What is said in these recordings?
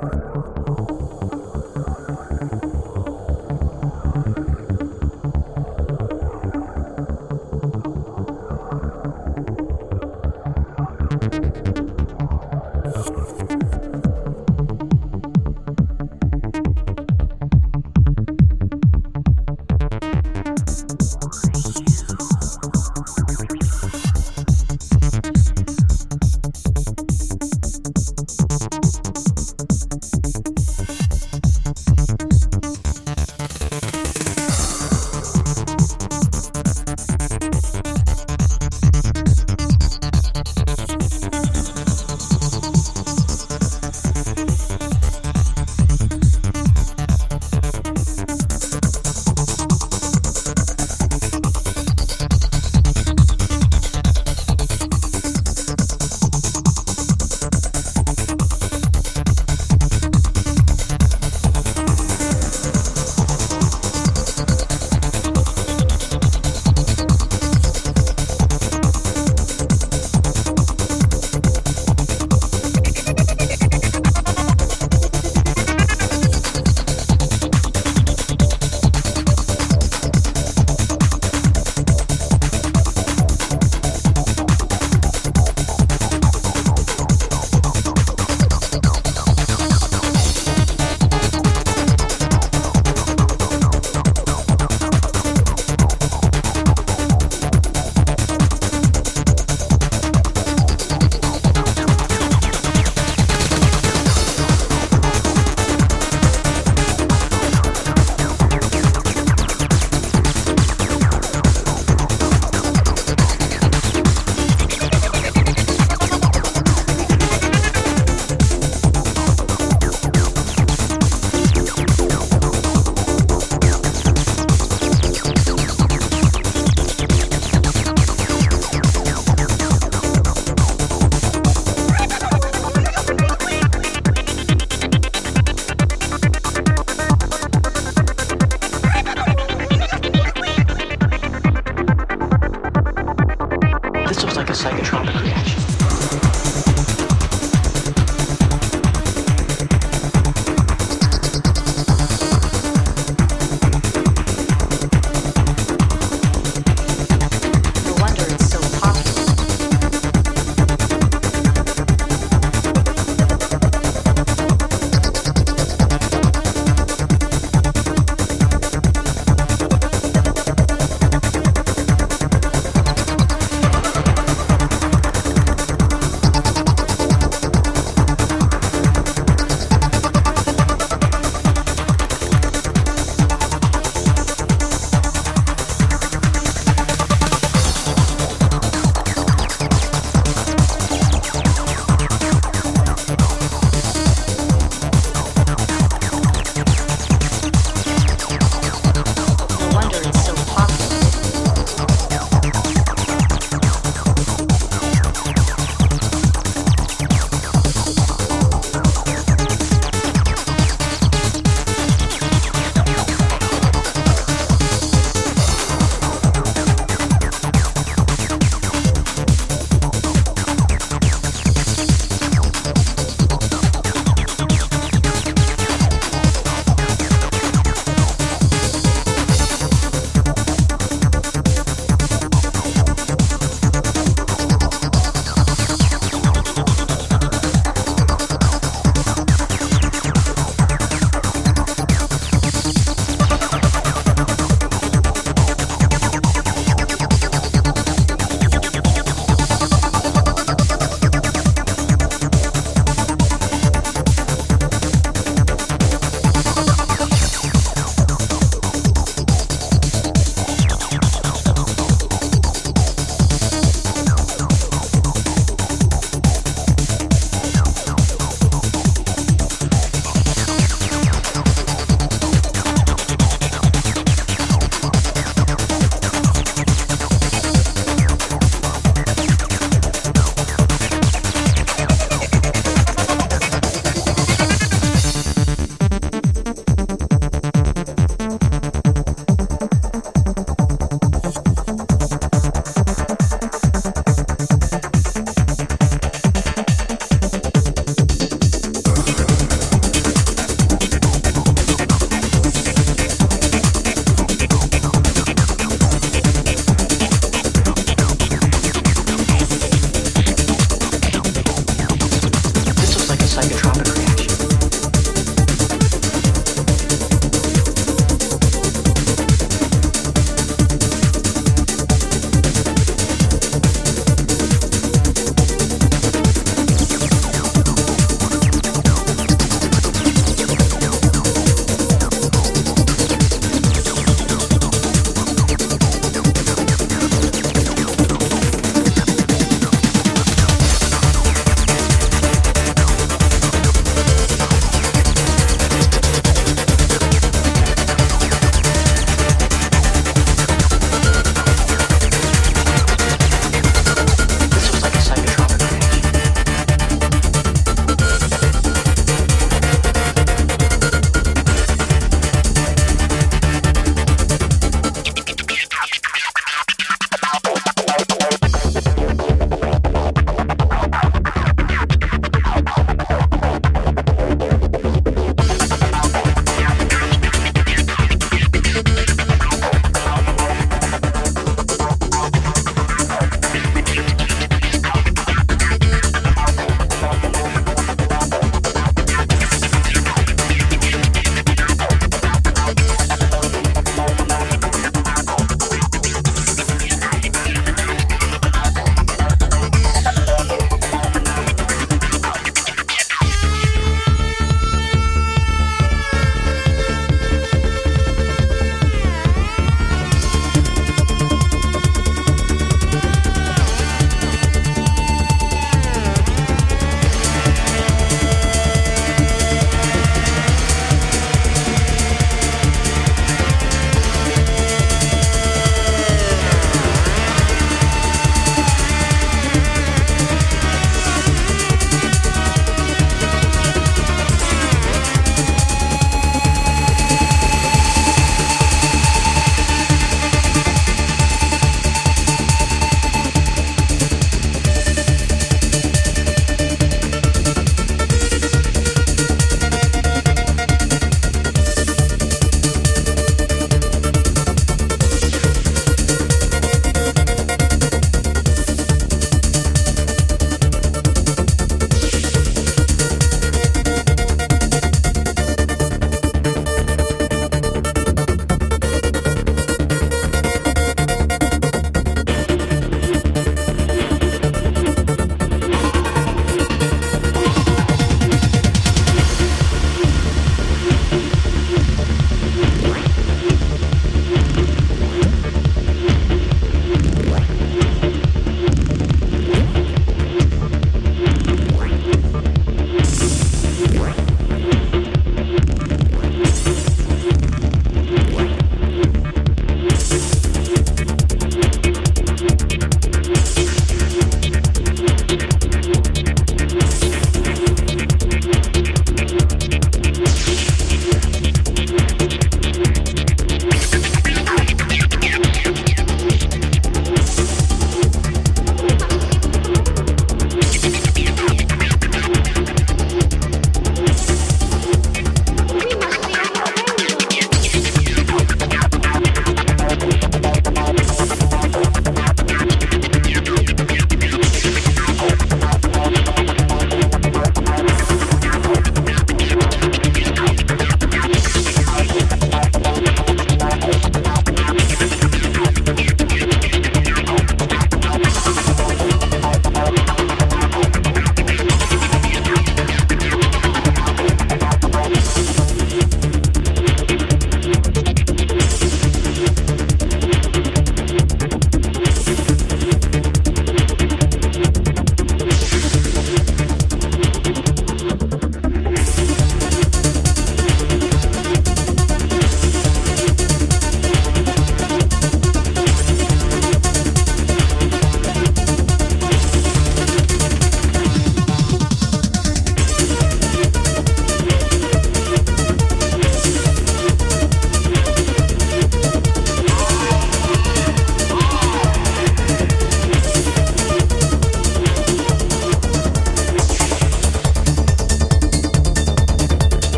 好好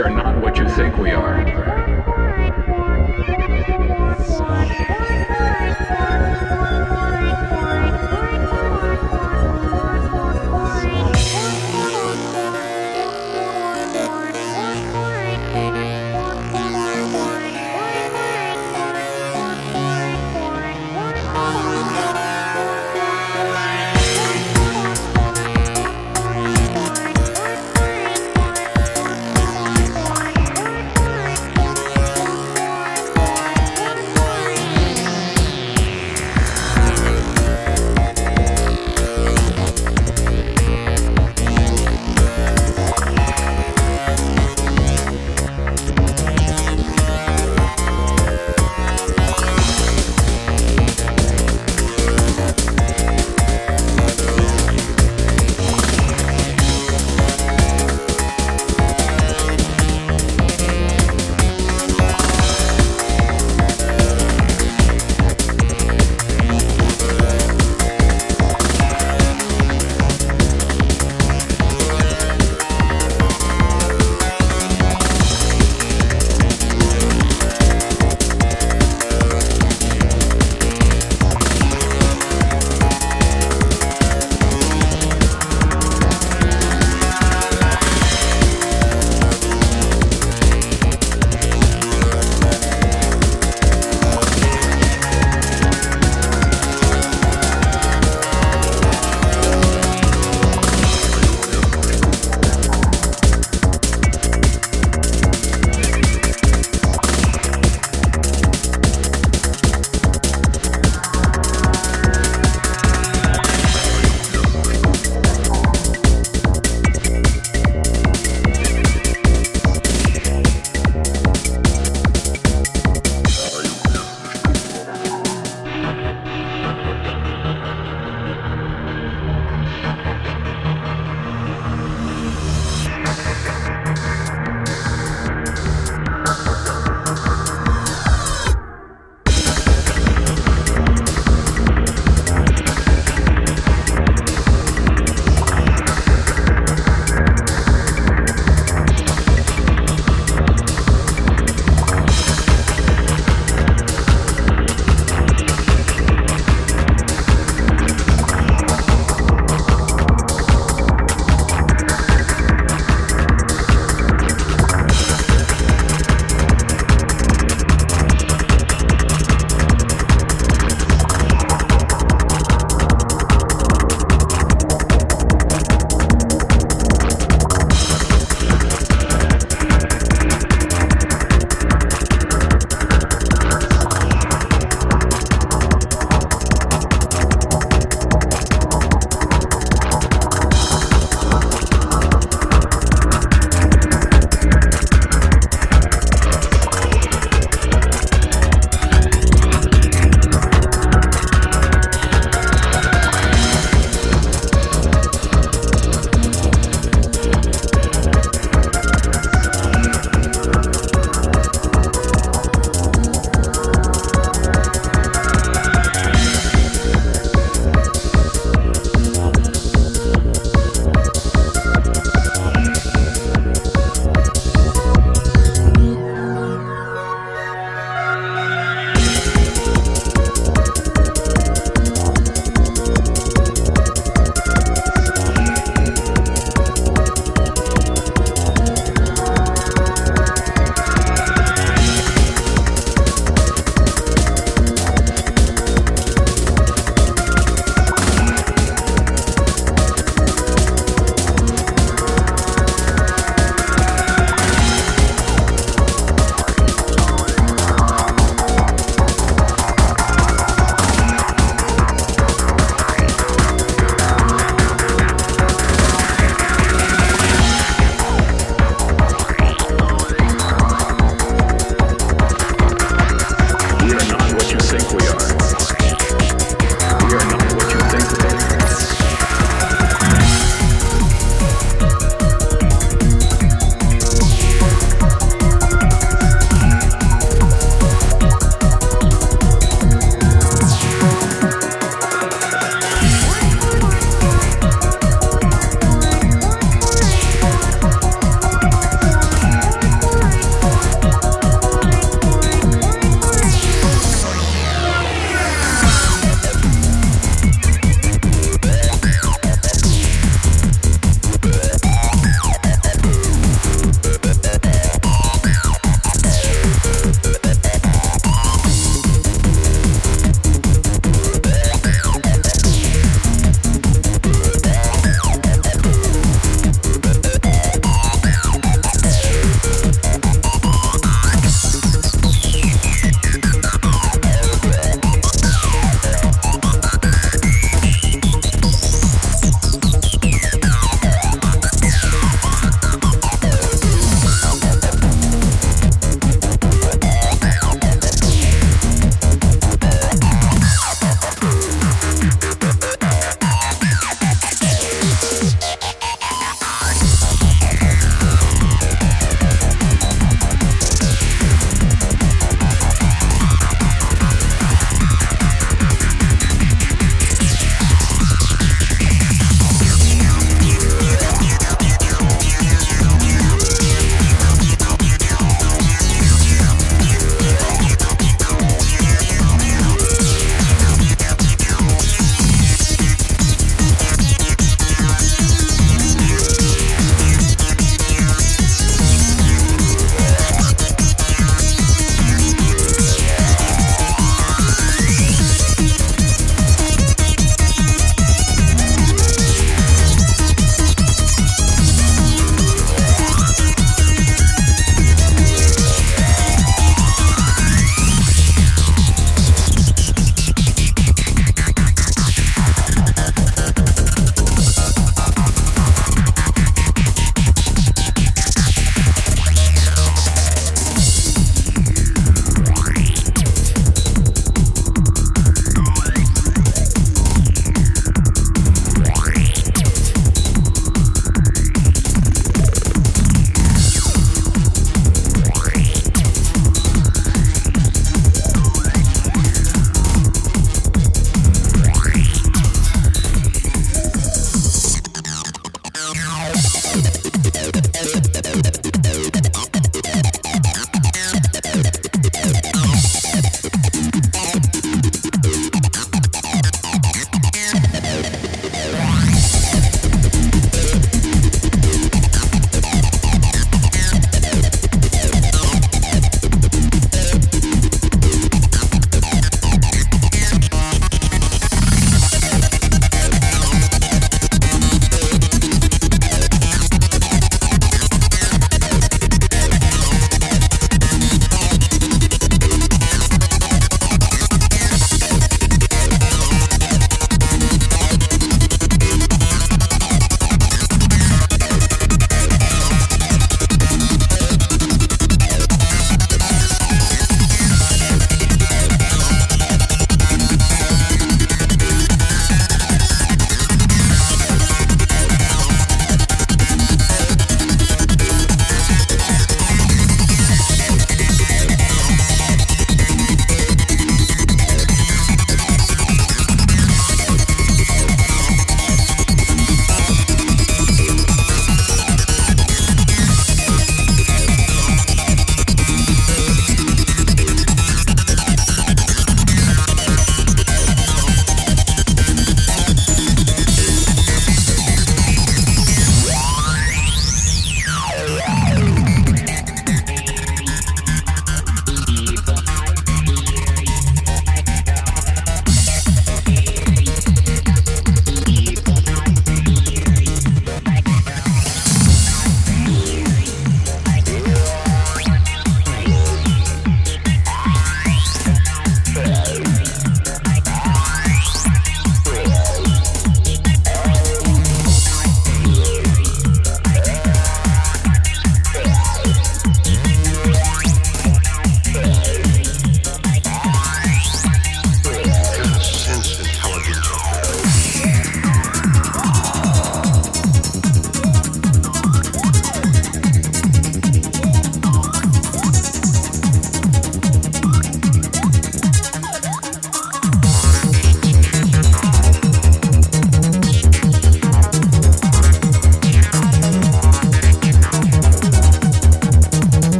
We are not what you think we are.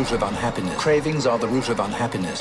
Root of unhappiness. Cravings are the root of unhappiness.